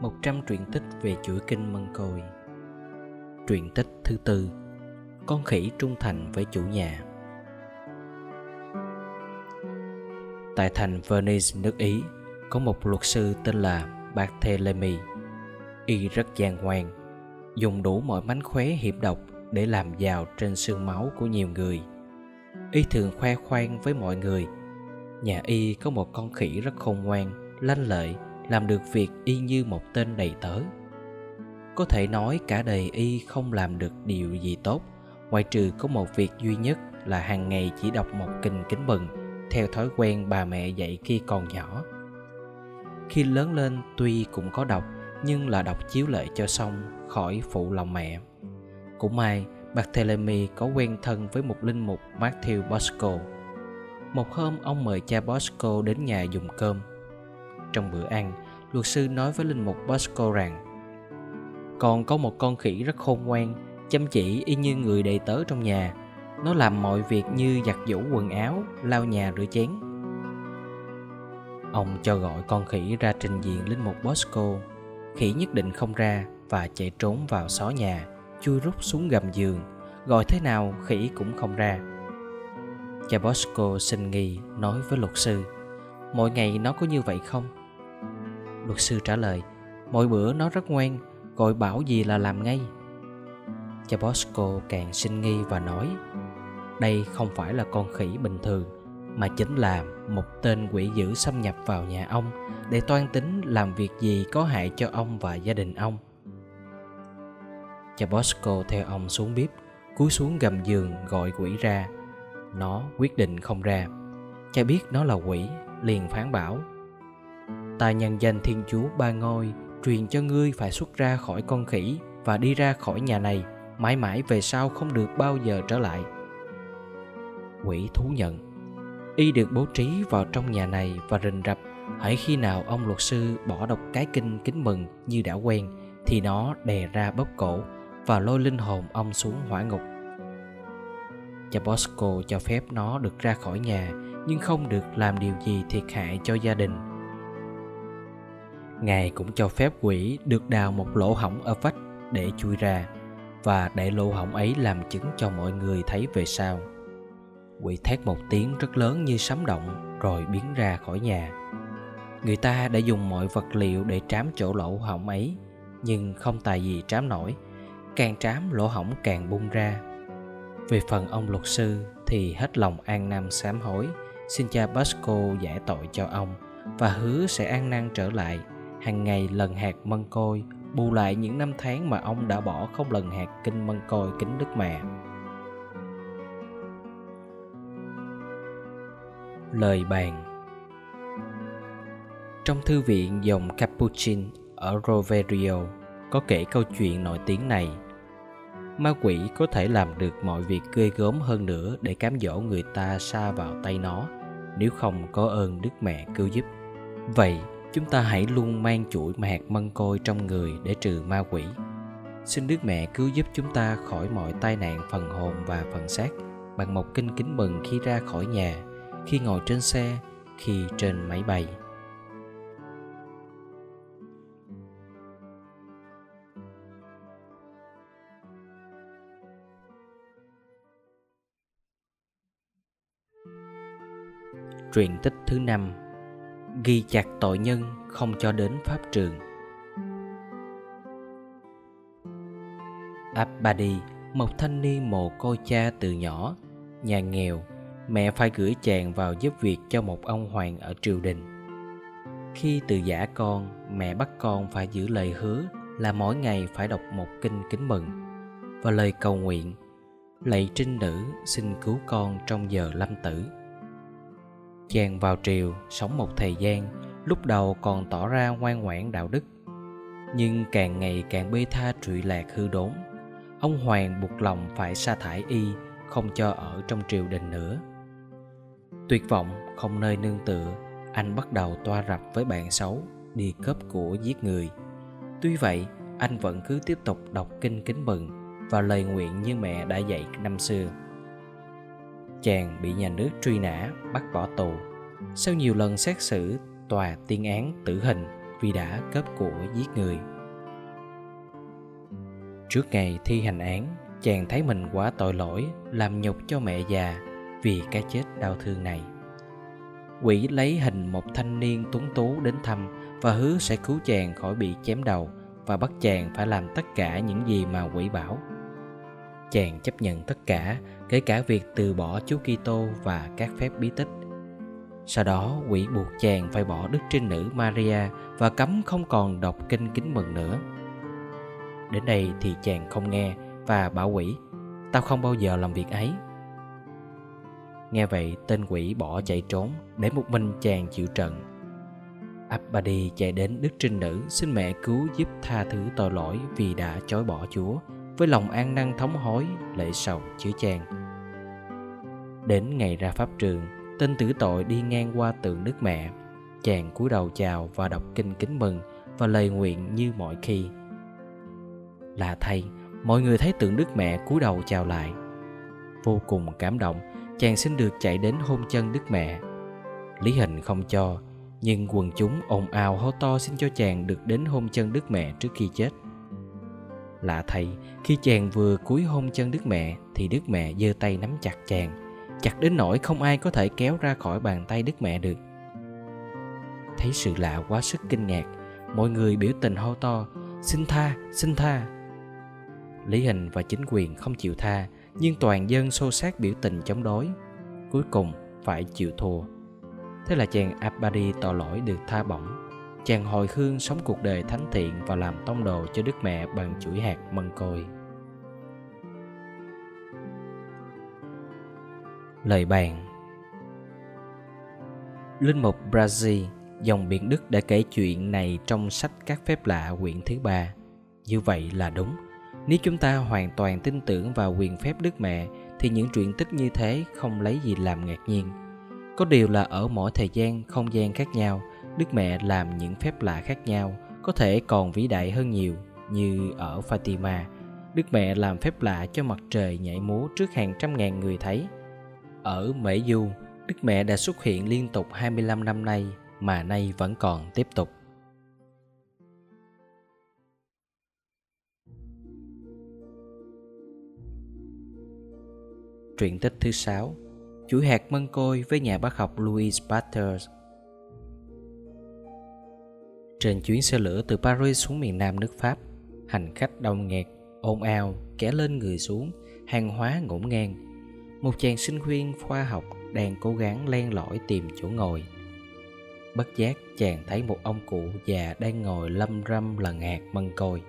100 truyện tích về chuỗi kinh Mân Côi. Truyện tích thứ tư Con khỉ trung thành với chủ nhà. Tại thành Venice, nước Ý Có một luật sư tên là Barthélemy. Y rất gian ngoan Dùng đủ mọi mánh khóe hiểm độc Để làm giàu trên xương máu của nhiều người. Y thường khoe khoang với mọi người. Nhà Y có một con khỉ rất khôn ngoan, lanh lợi làm được việc y như một tên đầy tớ. Có thể nói cả đời y không làm được điều gì tốt ngoại trừ có một việc duy nhất là hàng ngày chỉ đọc một kinh kính mừng, theo thói quen bà mẹ dạy khi còn nhỏ. Khi lớn lên, tuy cũng có đọc, nhưng là đọc chiếu lệ cho xong, khỏi phụ lòng mẹ. Cũng may, Barthélemy có quen thân với một linh mục Matthew Bosco. Một hôm, ông mời cha Bosco đến nhà dùng cơm trong bữa ăn, luật sư nói với linh mục Bosco rằng còn có một con khỉ rất khôn ngoan, chăm chỉ y như người đầy tớ trong nhà. Nó làm mọi việc như giặt giũ quần áo, lau nhà rửa chén. Ông cho gọi con khỉ ra trình diện linh mục Bosco. Khỉ nhất định không ra và chạy trốn vào xó nhà, chui rút xuống gầm giường. Gọi thế nào khỉ cũng không ra. Cha Bosco xin nghi nói với luật sư Mỗi ngày nó có như vậy không? Luật sư trả lời, Mỗi bữa nó rất ngoan, Gọi bảo gì là làm ngay. Cha Bosco càng sinh nghi và nói, Đây không phải là con khỉ bình thường, Mà chính là một tên quỷ dữ xâm nhập vào nhà ông Để toan tính làm việc gì có hại cho ông và gia đình ông. Cha Bosco theo ông xuống bếp, Cúi xuống gầm giường gọi quỷ ra. Nó quyết định không ra. Cha biết nó là quỷ, liền phán bảo ta nhân danh thiên chúa ba ngôi, truyền cho ngươi phải xuất ra khỏi con khỉ và đi ra khỏi nhà này, mãi mãi về sau không được bao giờ trở lại. Quỷ thú nhận. Y được bố trí vào trong nhà này và rình rập. Hãy khi nào ông luật sư bỏ đọc cái kinh kính mừng như đã quen, thì nó đè ra bóp cổ và lôi linh hồn ông xuống hỏa ngục. Cha bosco cho phép nó được ra khỏi nhà, nhưng không được làm điều gì thiệt hại cho gia đình ngài cũng cho phép quỷ được đào một lỗ hổng ở vách để chui ra và để lỗ hổng ấy làm chứng cho mọi người thấy về sau. Quỷ thét một tiếng rất lớn như sấm động rồi biến ra khỏi nhà. Người ta đã dùng mọi vật liệu để trám chỗ lỗ hổng ấy, nhưng không tài gì trám nổi, càng trám lỗ hổng càng bung ra. Về phần ông luật sư thì hết lòng an nam sám hối, xin cha Basco giải tội cho ông và hứa sẽ an năn trở lại hàng ngày lần hạt mân côi, bù lại những năm tháng mà ông đã bỏ không lần hạt kinh mân côi kính đức mẹ. Lời bàn. Trong thư viện dòng Capuchin ở Roverio có kể câu chuyện nổi tiếng này. Ma quỷ có thể làm được mọi việc ghê gớm hơn nữa để cám dỗ người ta xa vào tay nó, nếu không có ơn đức mẹ cứu giúp. Vậy chúng ta hãy luôn mang chuỗi hạt mân côi trong người để trừ ma quỷ. Xin đức mẹ cứu giúp chúng ta khỏi mọi tai nạn phần hồn và phần xác, bằng một kinh kính mừng khi ra khỏi nhà, khi ngồi trên xe, khi trên máy bay. Truyện tích thứ năm Ghi chặt tội nhân không cho đến pháp trường Abadi, một thanh niên mồ côi cha từ nhỏ, nhà nghèo, mẹ phải gửi chàng vào giúp việc cho một ông hoàng ở triều đình. Khi từ giả con, mẹ bắt con phải giữ lời hứa là mỗi ngày phải đọc một kinh kính mừng và lời cầu nguyện lạy trinh nữ xin cứu con trong giờ lâm tử chàng vào triều sống một thời gian, lúc đầu còn tỏ ra ngoan ngoãn đạo đức. Nhưng càng ngày càng bê tha trụy lạc hư đốn, ông hoàng buộc lòng phải sa thải y, không cho ở trong triều đình nữa. Tuyệt vọng không nơi nương tựa, anh bắt đầu toa rập với bạn xấu, đi cướp của giết người. Tuy vậy, anh vẫn cứ tiếp tục đọc kinh kính mừng và lời nguyện như mẹ đã dạy năm xưa chàng bị nhà nước truy nã, bắt bỏ tù. Sau nhiều lần xét xử, tòa tuyên án tử hình vì đã cướp của giết người. Trước ngày thi hành án, chàng thấy mình quá tội lỗi, làm nhục cho mẹ già vì cái chết đau thương này. Quỷ lấy hình một thanh niên tuấn tú đến thăm và hứa sẽ cứu chàng khỏi bị chém đầu và bắt chàng phải làm tất cả những gì mà quỷ bảo chàng chấp nhận tất cả, kể cả việc từ bỏ Chúa Kitô và các phép bí tích. Sau đó, quỷ buộc chàng phải bỏ đức trinh nữ Maria và cấm không còn đọc kinh kính mừng nữa. Đến đây thì chàng không nghe và bảo quỷ, tao không bao giờ làm việc ấy. Nghe vậy, tên quỷ bỏ chạy trốn để một mình chàng chịu trận. Abadi chạy đến Đức Trinh Nữ xin mẹ cứu giúp tha thứ tội lỗi vì đã chối bỏ Chúa với lòng an năng thống hối, lệ sầu, chứa chan. Đến ngày ra pháp trường, tên tử tội đi ngang qua tượng đức mẹ. Chàng cúi đầu chào và đọc kinh kính mừng và lời nguyện như mọi khi. Là thay mọi người thấy tượng đức mẹ cúi đầu chào lại. Vô cùng cảm động, chàng xin được chạy đến hôn chân đức mẹ. Lý hình không cho, nhưng quần chúng ồn ào hô to xin cho chàng được đến hôn chân đức mẹ trước khi chết lạ thay khi chàng vừa cúi hôn chân đức mẹ, thì đức mẹ giơ tay nắm chặt chàng. Chặt đến nỗi không ai có thể kéo ra khỏi bàn tay đức mẹ được. Thấy sự lạ quá sức kinh ngạc, mọi người biểu tình hô to, xin tha xin tha. Lý hình và chính quyền không chịu tha, nhưng toàn dân xô xát biểu tình chống đối. Cuối cùng phải chịu thua. Thế là chàng abadi tỏ lỗi được tha bổng chàng hồi hương sống cuộc đời thánh thiện và làm tông đồ cho đức mẹ bằng chuỗi hạt mân côi. Lời bàn. Linh mục brazil, dòng biển đức đã kể chuyện này trong sách các phép lạ, quyển thứ ba. Như vậy là đúng. Nếu chúng ta hoàn toàn tin tưởng vào quyền phép đức mẹ, thì những chuyện tích như thế không lấy gì làm ngạc nhiên. Có điều là ở mỗi thời gian, không gian khác nhau Đức Mẹ làm những phép lạ khác nhau, có thể còn vĩ đại hơn nhiều, như ở Fatima. Đức Mẹ làm phép lạ cho mặt trời nhảy múa trước hàng trăm ngàn người thấy. Ở Mễ Du, Đức Mẹ đã xuất hiện liên tục 25 năm nay mà nay vẫn còn tiếp tục. Truyện tích thứ sáu Chuỗi hạt mân côi với nhà bác học Louis Pasteur trên chuyến xe lửa từ Paris xuống miền Nam nước Pháp, hành khách đông nghẹt, ồn ào, kẻ lên người xuống, hàng hóa ngổn ngang. Một chàng sinh viên khoa học đang cố gắng len lỏi tìm chỗ ngồi. Bất giác chàng thấy một ông cụ già đang ngồi lâm râm lần hạt mân côi.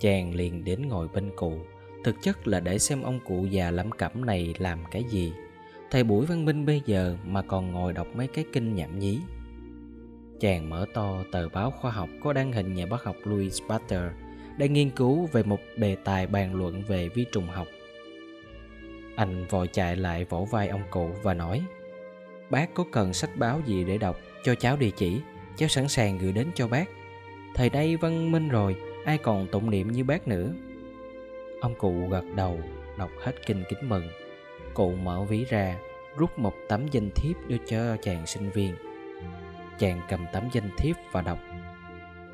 Chàng liền đến ngồi bên cụ, thực chất là để xem ông cụ già lắm cẩm này làm cái gì. Thầy buổi văn minh bây giờ mà còn ngồi đọc mấy cái kinh nhảm nhí chàng mở to tờ báo khoa học có đăng hình nhà bác học Louis Pasteur đang nghiên cứu về một đề tài bàn luận về vi trùng học. Anh vội chạy lại vỗ vai ông cụ và nói, Bác có cần sách báo gì để đọc cho cháu địa chỉ? Cháu sẵn sàng gửi đến cho bác. Thời đây văn minh rồi, Ai còn tụng niệm như bác nữa. Ông cụ gật đầu, Đọc hết kinh kính mừng. Cụ mở ví ra, Rút một tấm danh thiếp đưa cho chàng sinh viên chàng cầm tấm danh thiếp và đọc.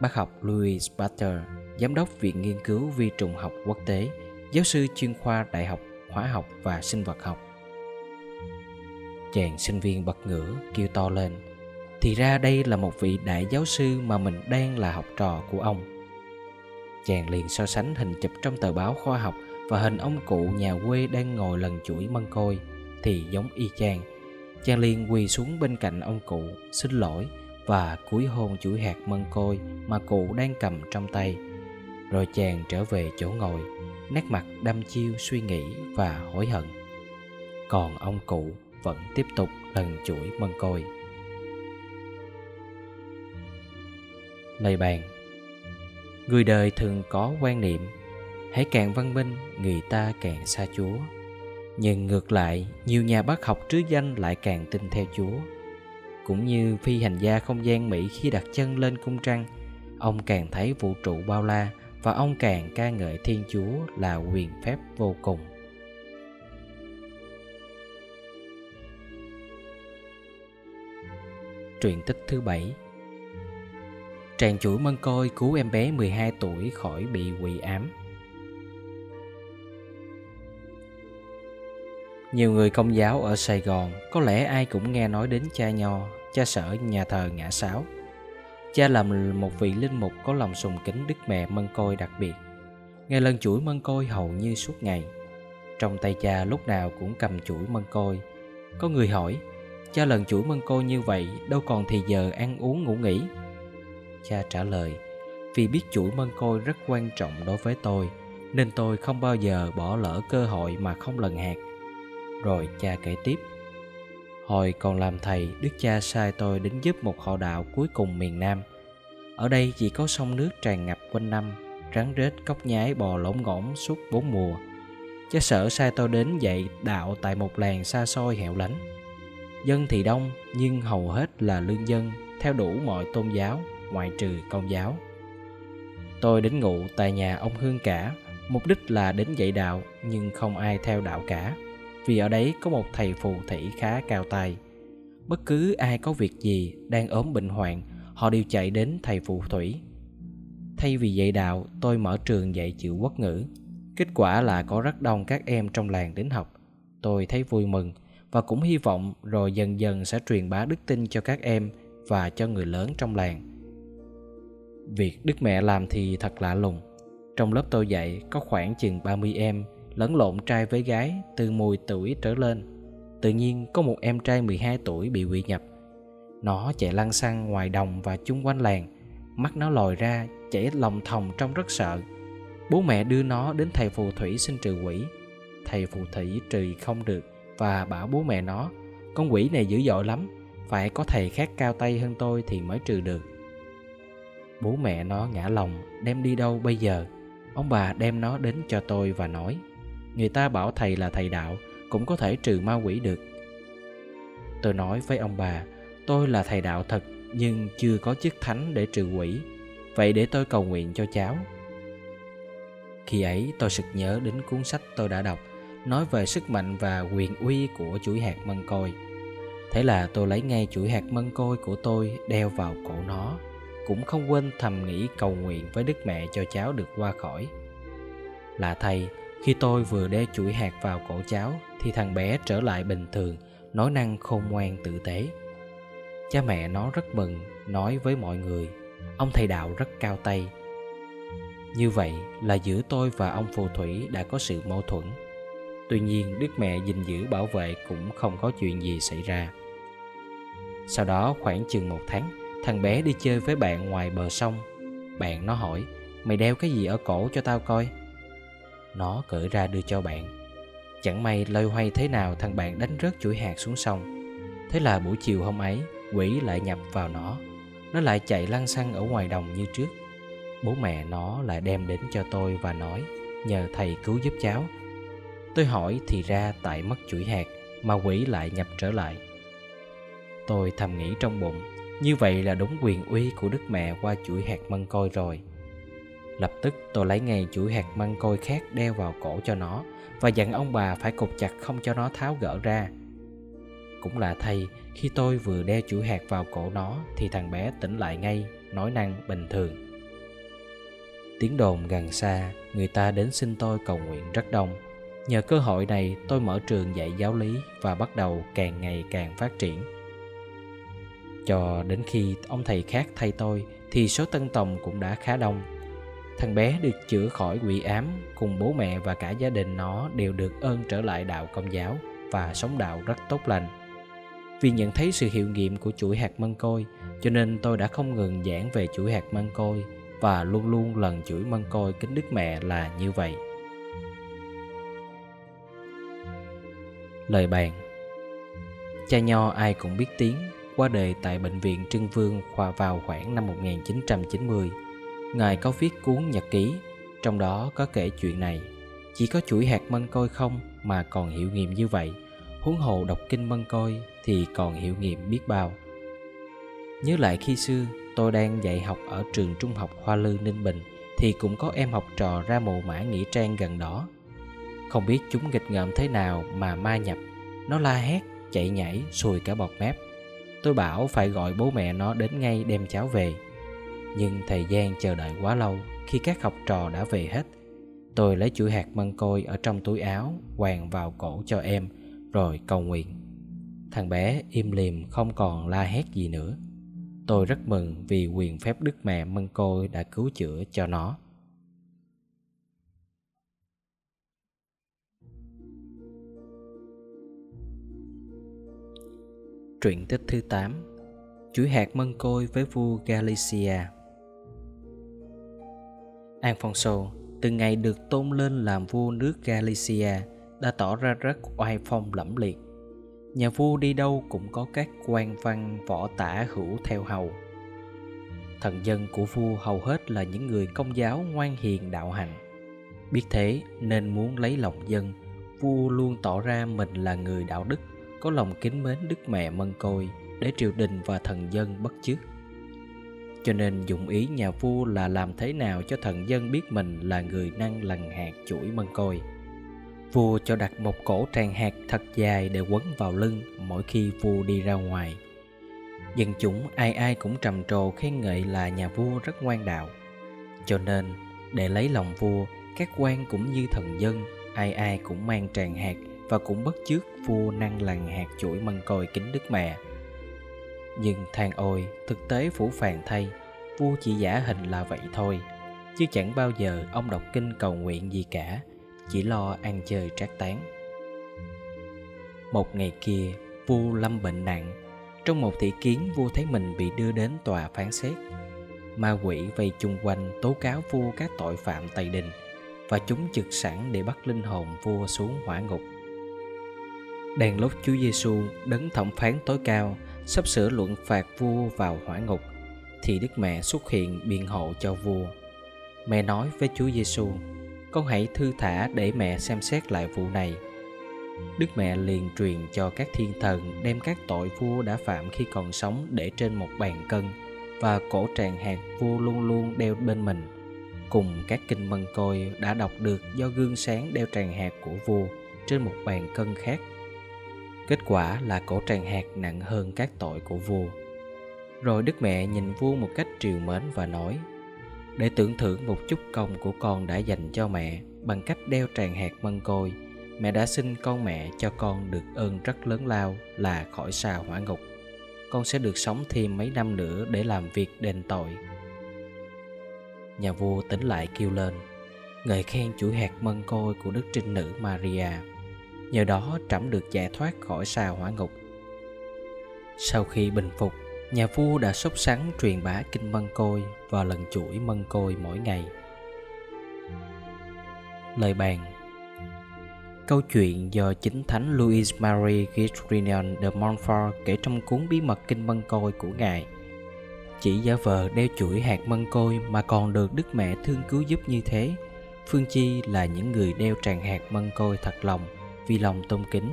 Bác học Louis Butter, Giám đốc Viện Nghiên cứu Vi trùng học quốc tế, giáo sư chuyên khoa Đại học Hóa học và Sinh vật học. Chàng sinh viên bật ngửa kêu to lên. Thì ra đây là một vị đại giáo sư mà mình đang là học trò của ông. Chàng liền so sánh hình chụp trong tờ báo khoa học Và hình ông cụ nhà quê đang ngồi lần chuỗi mân côi Thì giống y chang chàng liền quỳ xuống bên cạnh ông cụ, xin lỗi, và cúi hôn chuỗi hạt mân côi mà cụ đang cầm trong tay. Rồi chàng trở về chỗ ngồi, nét mặt đăm chiêu suy nghĩ và hối hận. Còn ông cụ vẫn tiếp tục lần chuỗi mân côi. Lời bàn. Người đời thường có quan niệm, hãy càng văn minh, người ta càng xa chúa nhưng ngược lại, nhiều nhà bác học trứ danh lại càng tin theo chúa. Cũng như phi hành gia không gian mỹ khi đặt chân lên cung trăng, ông càng thấy vũ trụ bao la và ông càng ca ngợi thiên chúa là quyền phép vô cùng. Truyện tích thứ bảy. Tràng chuỗi mân côi cứu em bé 12 tuổi khỏi bị quỷ ám. Nhiều người công giáo ở Sài Gòn có lẽ ai cũng nghe nói đến cha Nho, cha sở nhà thờ Ngã Sáo. Cha là một vị linh mục có lòng sùng kính Đức Mẹ Mân Côi đặc biệt. nghe lần chuỗi mân côi hầu như suốt ngày. Trong tay cha lúc nào cũng cầm chuỗi mân côi. Có người hỏi, cha lần chuỗi mân côi như vậy đâu còn thì giờ ăn uống ngủ nghỉ. Cha trả lời, vì biết chuỗi mân côi rất quan trọng đối với tôi, nên tôi không bao giờ bỏ lỡ cơ hội mà không lần hạt rồi cha kể tiếp Hồi còn làm thầy, Đức cha sai tôi đến giúp một họ đạo cuối cùng miền Nam. Ở đây chỉ có sông nước tràn ngập quanh năm, rắn rết cốc nhái bò lỗng ngỗng suốt bốn mùa. Cha sở sai tôi đến dạy đạo tại một làng xa xôi hẻo lánh. Dân thì đông, nhưng hầu hết là lương dân, theo đủ mọi tôn giáo, ngoại trừ công giáo. Tôi đến ngụ tại nhà ông Hương cả, mục đích là đến dạy đạo, nhưng không ai theo đạo cả vì ở đấy có một thầy phù thủy khá cao tay. Bất cứ ai có việc gì đang ốm bệnh hoạn, họ đều chạy đến thầy phù thủy. Thay vì dạy đạo, tôi mở trường dạy chữ quốc ngữ. Kết quả là có rất đông các em trong làng đến học. Tôi thấy vui mừng và cũng hy vọng rồi dần dần sẽ truyền bá đức tin cho các em và cho người lớn trong làng. Việc Đức Mẹ làm thì thật lạ lùng. Trong lớp tôi dạy có khoảng chừng 30 em lẫn lộn trai với gái từ 10 tuổi trở lên. Tự nhiên có một em trai 12 tuổi bị quỷ nhập. Nó chạy lăn xăng ngoài đồng và chung quanh làng. Mắt nó lòi ra, chảy lòng thòng trong rất sợ. Bố mẹ đưa nó đến thầy phù thủy xin trừ quỷ. Thầy phù thủy trừ không được và bảo bố mẹ nó con quỷ này dữ dội lắm, phải có thầy khác cao tay hơn tôi thì mới trừ được. Bố mẹ nó ngã lòng, đem đi đâu bây giờ? Ông bà đem nó đến cho tôi và nói người ta bảo thầy là thầy đạo, cũng có thể trừ ma quỷ được. Tôi nói với ông bà, tôi là thầy đạo thật, nhưng chưa có chức thánh để trừ quỷ. Vậy để tôi cầu nguyện cho cháu. Khi ấy, tôi sực nhớ đến cuốn sách tôi đã đọc, nói về sức mạnh và quyền uy của chuỗi hạt mân côi. Thế là tôi lấy ngay chuỗi hạt mân côi của tôi, đeo vào cổ nó. Cũng không quên thầm nghĩ cầu nguyện với đức mẹ cho cháu được qua khỏi. Là thầy khi tôi vừa đeo chuỗi hạt vào cổ cháu thì thằng bé trở lại bình thường, nói năng khôn ngoan tử tế. Cha mẹ nó rất mừng, nói với mọi người, ông thầy đạo rất cao tay. Như vậy là giữa tôi và ông phù thủy đã có sự mâu thuẫn. Tuy nhiên đức mẹ gìn giữ bảo vệ cũng không có chuyện gì xảy ra. Sau đó khoảng chừng một tháng, thằng bé đi chơi với bạn ngoài bờ sông. Bạn nó hỏi, mày đeo cái gì ở cổ cho tao coi? Nó cởi ra đưa cho bạn. Chẳng may loay hoay thế nào, thằng bạn đánh rớt chuỗi hạt xuống sông. Thế là buổi chiều hôm ấy, Quỷ lại nhập vào nó. Nó lại chạy lăn xăng ở ngoài đồng như trước. Bố mẹ nó lại đem đến cho tôi và nói, Nhờ thầy cứu giúp cháu. Tôi hỏi thì ra tại mất chuỗi hạt Mà quỷ lại nhập trở lại. Tôi thầm nghĩ trong bụng, Như vậy là đúng quyền uy của Đức Mẹ qua chuỗi hạt mân côi rồi. Lập tức tôi lấy ngay chuỗi hạt măng côi khác đeo vào cổ cho nó và dặn ông bà phải cột chặt không cho nó tháo gỡ ra. Cũng là thay, khi tôi vừa đeo chuỗi hạt vào cổ nó thì thằng bé tỉnh lại ngay, nói năng bình thường. Tiếng đồn gần xa, người ta đến xin tôi cầu nguyện rất đông. Nhờ cơ hội này tôi mở trường dạy giáo lý và bắt đầu càng ngày càng phát triển. Cho đến khi ông thầy khác thay tôi thì số tân tòng cũng đã khá đông Thằng bé được chữa khỏi quỷ ám cùng bố mẹ và cả gia đình nó đều được ơn trở lại đạo công giáo và sống đạo rất tốt lành. Vì nhận thấy sự hiệu nghiệm của chuỗi hạt mân côi, cho nên tôi đã không ngừng giảng về chuỗi hạt mân côi và luôn luôn lần chuỗi mân côi kính Đức Mẹ là như vậy. Lời bàn Cha Nho ai cũng biết tiếng, qua đời tại Bệnh viện Trưng Vương khoa vào khoảng năm 1990 Ngài có viết cuốn nhật ký, trong đó có kể chuyện này. Chỉ có chuỗi hạt mân côi không mà còn hiệu nghiệm như vậy, huống hồ đọc kinh mân côi thì còn hiệu nghiệm biết bao. Nhớ lại khi xưa, tôi đang dạy học ở trường trung học Hoa Lư Ninh Bình thì cũng có em học trò ra mộ mã nghĩa trang gần đó. Không biết chúng nghịch ngợm thế nào mà ma nhập, nó la hét, chạy nhảy, sùi cả bọt mép. Tôi bảo phải gọi bố mẹ nó đến ngay đem cháu về nhưng thời gian chờ đợi quá lâu Khi các học trò đã về hết, Tôi lấy chuỗi hạt măng côi ở trong túi áo Quàng vào cổ cho em, Rồi cầu nguyện. Thằng bé im lìm không còn la hét gì nữa. Tôi rất mừng vì quyền phép đức mẹ mân côi đã cứu chữa cho nó. Truyện tích thứ 8 Chuỗi hạt mân côi với vua Galicia. Alfonso từ ngày được tôn lên làm vua nước Galicia, đã tỏ ra rất oai phong lẫm liệt. Nhà vua đi đâu cũng có các quan văn võ tả hữu theo hầu. Thần dân của vua hầu hết là những người công giáo ngoan hiền đạo hạnh. Biết thế nên muốn lấy lòng dân, vua luôn tỏ ra mình là người đạo đức, có lòng kính mến đức mẹ mân côi để triều đình và thần dân bất chước cho nên dụng ý nhà vua là làm thế nào cho thần dân biết mình là người năng lằn hạt chuỗi mân côi Vua cho đặt một cổ tràng hạt thật dài để quấn vào lưng mỗi khi vua đi ra ngoài. Dân chúng ai ai cũng trầm trồ khen ngợi là nhà vua rất ngoan đạo. Cho nên, để lấy lòng vua, các quan cũng như thần dân, ai ai cũng mang tràng hạt và cũng bất chước vua năng lằn hạt chuỗi mân côi kính đức mẹ. Nhưng than ôi, thực tế phủ phàng thay, vua chỉ giả hình là vậy thôi, chứ chẳng bao giờ ông đọc kinh cầu nguyện gì cả chỉ lo ăn chơi trác tán. Một ngày kia vua lâm bệnh nặng. Trong một thị kiến vua thấy mình bị đưa đến tòa phán xét. Ma quỷ vây chung quanh tố cáo vua các tội phạm tày đình và chúng trực sẵn để bắt linh hồn vua xuống hỏa ngục. Đang lúc Chúa Giêsu đấng thẩm phán tối cao sắp sửa luận phạt vua vào hỏa ngục, thì Đức Mẹ xuất hiện biện hộ cho vua. Mẹ nói với Chúa Giêsu: con hãy thư thả để mẹ xem xét lại vụ này đức mẹ liền truyền cho các thiên thần đem các tội vua đã phạm khi còn sống để trên một bàn cân, và cổ tràng hạt vua luôn luôn đeo bên mình, cùng các kinh mân côi đã đọc được do gương sáng đeo tràng hạt của vua trên một bàn cân khác kết quả là cổ tràng hạt nặng hơn các tội của vua. Rồi đức mẹ nhìn vua một cách triều mến và nói, để tưởng thưởng một chút công của con đã dành cho mẹ bằng cách đeo tràng hạt mân côi, mẹ đã xin con mẹ cho con được ơn rất lớn lao là khỏi xa hỏa ngục. Con sẽ được sống thêm mấy năm nữa để làm việc đền tội. Nhà vua tỉnh lại kêu lên, ngợi khen chuỗi hạt mân côi của đức trinh nữ maria nhờ đó trẫm được giải thoát khỏi xa hỏa ngục. Sau khi bình phục nhà vua đã sốt sắng truyền bá kinh mân côi và lần chuỗi mân côi mỗi ngày. Lời bàn. Câu chuyện do chính thánh Louis Marie Guérin de Montfort kể trong cuốn bí mật kinh mân côi của ngài. Chỉ giả vờ đeo chuỗi hạt mân côi mà còn được Đức Mẹ thương cứu giúp như thế, Phương Chi là những người đeo tràng hạt mân côi thật lòng vì lòng tôn kính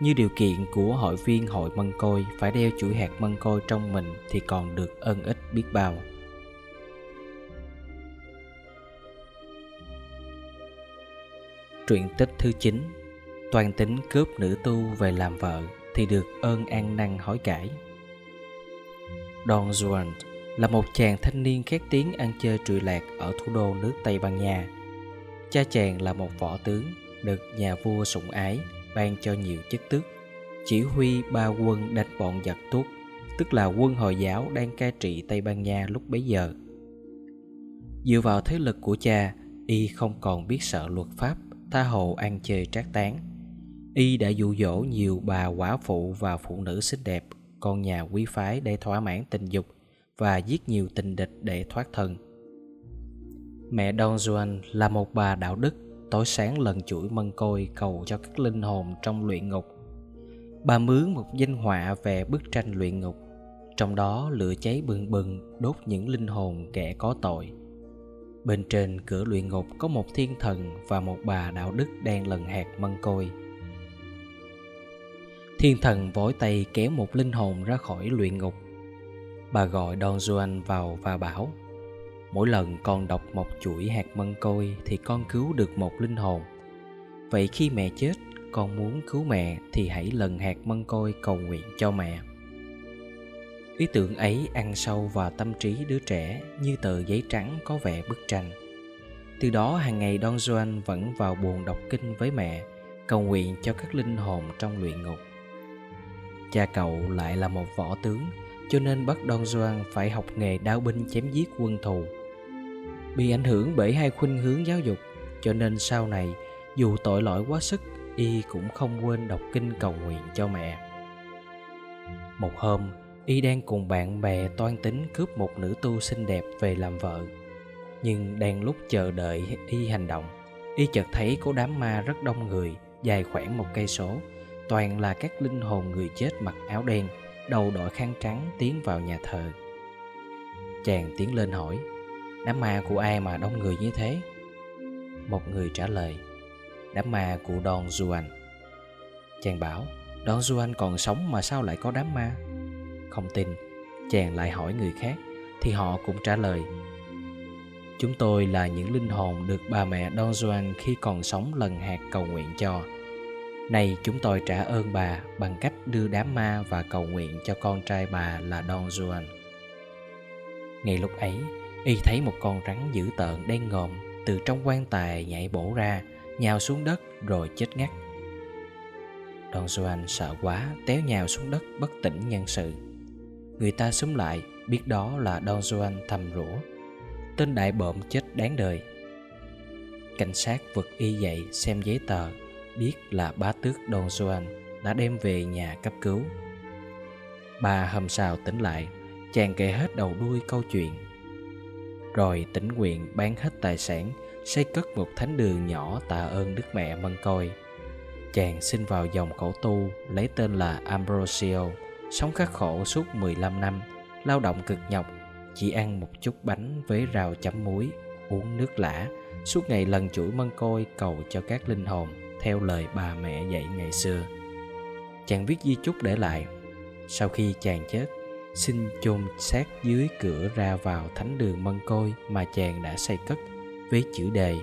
như điều kiện của hội viên hội mân côi phải đeo chuỗi hạt mân côi trong mình thì còn được ân ích biết bao. Truyện tích thứ 9 Toàn tính cướp nữ tu về làm vợ thì được ơn an năng hối cải. Don Juan là một chàng thanh niên khét tiếng ăn chơi trụi lạc ở thủ đô nước Tây Ban Nha. Cha chàng là một võ tướng, được nhà vua sủng ái, ban cho nhiều chức tước. Chỉ huy ba quân đánh bọn giặc tuốt, tức là quân hồi giáo đang cai trị tây ban nha lúc bấy giờ. Dựa vào thế lực của cha, y không còn biết sợ luật pháp, tha hồ ăn chơi trác tán. Y đã dụ dỗ nhiều bà quả phụ và phụ nữ xinh đẹp, con nhà quý phái để thỏa mãn tình dục và giết nhiều tình địch để thoát thân. Mẹ Don Juan là một bà đạo đức tối sáng lần chuỗi mân côi cầu cho các linh hồn trong luyện ngục. Bà mướn một danh họa về bức tranh luyện ngục. Trong đó lửa cháy bừng bừng, đốt những linh hồn kẻ có tội. Bên trên cửa luyện ngục có một thiên thần và một bà đạo đức đang lần hạt mân côi. Thiên thần vội tay kéo một linh hồn ra khỏi luyện ngục. Bà gọi don juan vào và bảo mỗi lần con đọc một chuỗi hạt mân côi thì con cứu được một linh hồn. Vậy khi mẹ chết, con muốn cứu mẹ thì hãy lần hạt mân côi cầu nguyện cho mẹ. Ý tưởng ấy ăn sâu vào tâm trí đứa trẻ như tờ giấy trắng có vẻ bức tranh. Từ đó, hàng ngày Don Juan vẫn vào buồn đọc kinh với mẹ, cầu nguyện cho các linh hồn trong luyện ngục. Cha cậu lại là một võ tướng, cho nên bắt Don Juan phải học nghề đao binh chém giết quân thù bị ảnh hưởng bởi hai khuynh hướng giáo dục. Cho nên sau này, dù tội lỗi quá sức, y cũng không quên đọc kinh cầu nguyện cho mẹ. Một hôm, y đang cùng bạn bè toan tính cướp một nữ tu xinh đẹp về làm vợ. Nhưng đang lúc chờ đợi y hành động, y chợt thấy có đám ma rất đông người, dài khoảng một cây số. Toàn là các linh hồn người chết mặc áo đen, đầu đội khăn trắng tiến vào nhà thờ. Chàng tiến lên hỏi đám ma của ai mà đông người như thế? Một người trả lời đám ma của Don Juan. Chàng bảo Don Juan còn sống mà sao lại có đám ma? Không tin chàng lại hỏi người khác thì họ cũng trả lời chúng tôi là những linh hồn được bà mẹ Don Juan khi còn sống lần hạt cầu nguyện cho. Nay chúng tôi trả ơn bà bằng cách đưa đám ma và cầu nguyện cho con trai bà là Don Juan. Ngay lúc ấy, y thấy một con rắn dữ tợn đen ngòm từ trong quan tài nhảy bổ ra, nhào xuống đất rồi chết ngắt. Don Juan sợ quá, téo nhào xuống đất bất tỉnh nhân sự. Người ta súng lại, biết đó là Don Juan thầm rủa. Tên đại bộm chết đáng đời. Cảnh sát vực y dậy xem giấy tờ biết là bá tước Don Juan đã đem về nhà cấp cứu. Bà hầm sào tỉnh lại, chàng kể hết đầu đuôi câu chuyện. Rồi tỉnh nguyện bán hết tài sản, xây cất một thánh đường nhỏ tạ ơn Đức Mẹ Mân Côi. Chàng xin vào dòng khổ tu lấy tên là Ambrosio, sống khắc khổ suốt 15 năm, lao động cực nhọc, chỉ ăn một chút bánh với rau chấm muối, uống nước lã, suốt ngày lần chuỗi mân côi cầu cho các linh hồn theo lời bà mẹ dạy ngày xưa chàng viết di chúc để lại sau khi chàng chết xin chôn xác dưới cửa ra vào thánh đường mân côi mà chàng đã xây cất với chữ đề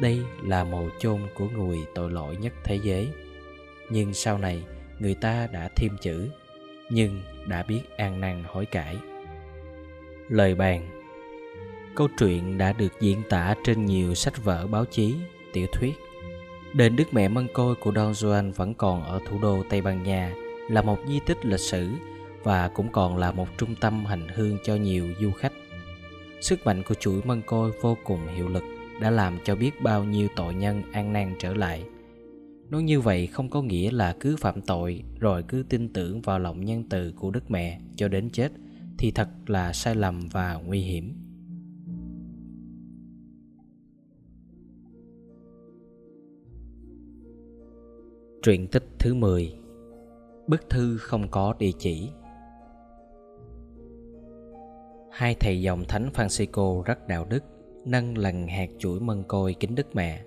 đây là mồ chôn của người tội lỗi nhất thế giới. Nhưng sau này người ta đã thêm chữ nhưng đã biết an năn hối cải. Lời bàn. Câu chuyện đã được diễn tả trên nhiều sách vở báo chí tiểu thuyết. Đền Đức Mẹ Mân Côi của Don Juan vẫn còn ở thủ đô Tây Ban Nha, là một di tích lịch sử và cũng còn là một trung tâm hành hương cho nhiều du khách. Sức mạnh của chuỗi Mân Côi vô cùng hiệu lực, đã làm cho biết bao nhiêu tội nhân an nan trở lại. Nói như vậy không có nghĩa là cứ phạm tội rồi cứ tin tưởng vào lòng nhân từ của Đức Mẹ cho đến chết thì thật là sai lầm và nguy hiểm. Truyện tích thứ 10 Bức thư không có địa chỉ Hai thầy dòng Thánh Francisco rất đạo đức, Nâng lần hạt chuỗi mân côi kính Đức Mẹ.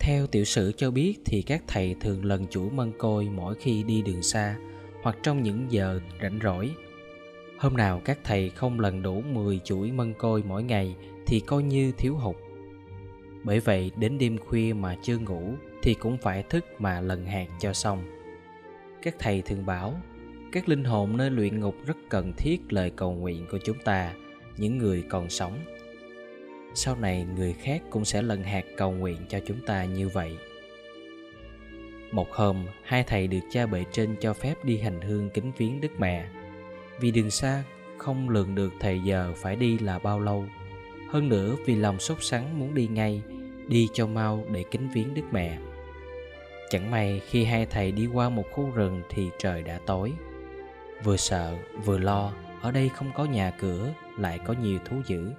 Theo tiểu sử cho biết thì các thầy thường lần chuỗi mân côi mỗi khi đi đường xa Hoặc trong những giờ rảnh rỗi. Hôm nào các thầy không lần đủ 10 chuỗi mân côi mỗi ngày Thì coi như thiếu hụt. Bởi vậy, đến đêm khuya mà chưa ngủ thì cũng phải thức mà lần hạt cho xong. Các thầy thường bảo các linh hồn nơi luyện ngục rất cần thiết lời cầu nguyện của chúng ta, những người còn sống. Sau này, người khác cũng sẽ lần hạt cầu nguyện cho chúng ta như vậy. Một hôm, hai thầy được cha bệ trên cho phép đi hành hương kính viếng đức mẹ. Vì đường xa, không lường được thời giờ phải đi là bao lâu. Hơn nữa, vì lòng sốt sắng muốn đi ngay, đi cho mau để kính viếng đức mẹ. Chẳng may, khi hai thầy đi qua một khu rừng thì trời đã tối. Vừa sợ, vừa lo, ở đây không có nhà cửa, lại có nhiều thú dữ.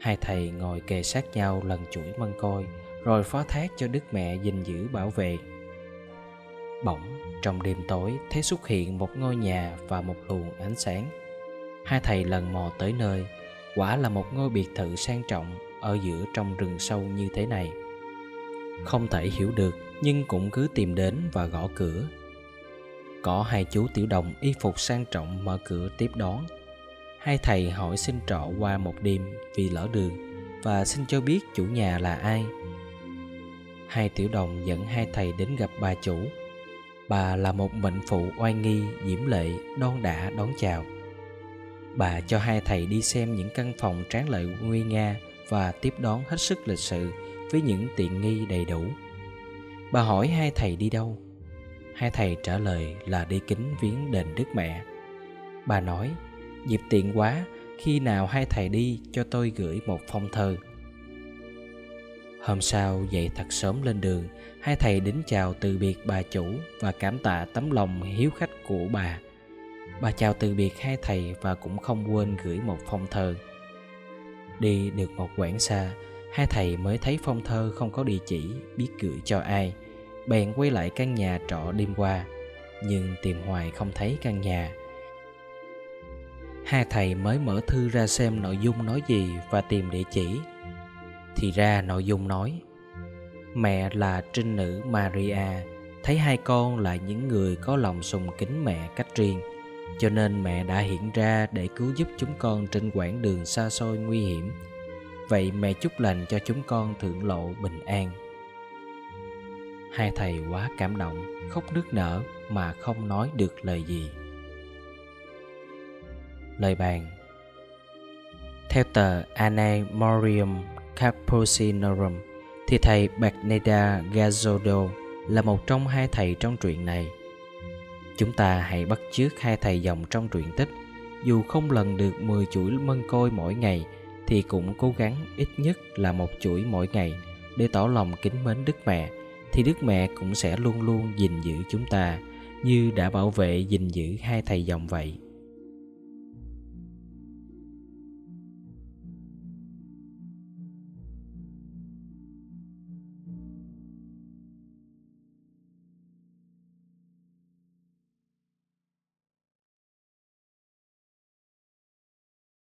Hai thầy ngồi kề sát nhau lần chuỗi mân côi, rồi phó thác cho Đức Mẹ gìn giữ bảo vệ. Bỗng, trong đêm tối, thấy xuất hiện một ngôi nhà và một luồng ánh sáng. Hai thầy lần mò tới nơi, quả là một ngôi biệt thự sang trọng ở giữa trong rừng sâu như thế này. Không thể hiểu được nhưng cũng cứ tìm đến và gõ cửa có hai chú tiểu đồng y phục sang trọng mở cửa tiếp đón. Hai thầy hỏi xin trọ qua một đêm vì lỡ đường và xin cho biết chủ nhà là ai. Hai tiểu đồng dẫn hai thầy đến gặp bà chủ. Bà là một mệnh phụ oai nghi, diễm lệ, đon đả, đón chào. Bà cho hai thầy đi xem những căn phòng tráng lệ nguy nga và tiếp đón hết sức lịch sự với những tiện nghi đầy đủ. Bà hỏi hai thầy đi đâu? Hai thầy trả lời là đi kính viếng đền đức mẹ. Bà nói, dịp tiện quá, khi nào hai thầy đi cho tôi gửi một phong thơ. Hôm sau, dậy thật sớm lên đường, hai thầy đến chào từ biệt bà chủ và cảm tạ tấm lòng hiếu khách của bà. Bà chào từ biệt hai thầy và cũng không quên gửi một phong thơ. Đi được một quãng xa, hai thầy mới thấy phong thơ không có địa chỉ, biết gửi cho ai bèn quay lại căn nhà trọ đêm qua, nhưng tìm hoài không thấy căn nhà. Hai thầy mới mở thư ra xem nội dung nói gì và tìm địa chỉ. Thì ra nội dung nói, mẹ là trinh nữ maria, thấy hai con là những người có lòng sùng kính mẹ cách riêng, cho nên mẹ đã hiện ra để cứu giúp chúng con trên quãng đường xa xôi nguy hiểm. Vậy mẹ chúc lành cho chúng con thượng lộ bình an hai thầy quá cảm động khóc nức nở mà không nói được lời gì. Lời bàn. Theo tờ Anne Morium Capucinorum thì thầy bagneda Gazzodo là một trong hai thầy trong truyện này. Chúng ta hãy bắt chước hai thầy dòng trong truyện tích, dù không lần được 10 chuỗi mân côi mỗi ngày thì cũng cố gắng ít nhất là một chuỗi mỗi ngày để tỏ lòng kính mến Đức Mẹ thì Đức Mẹ cũng sẽ luôn luôn gìn giữ chúng ta, như đã bảo vệ gìn giữ hai thầy dòng vậy.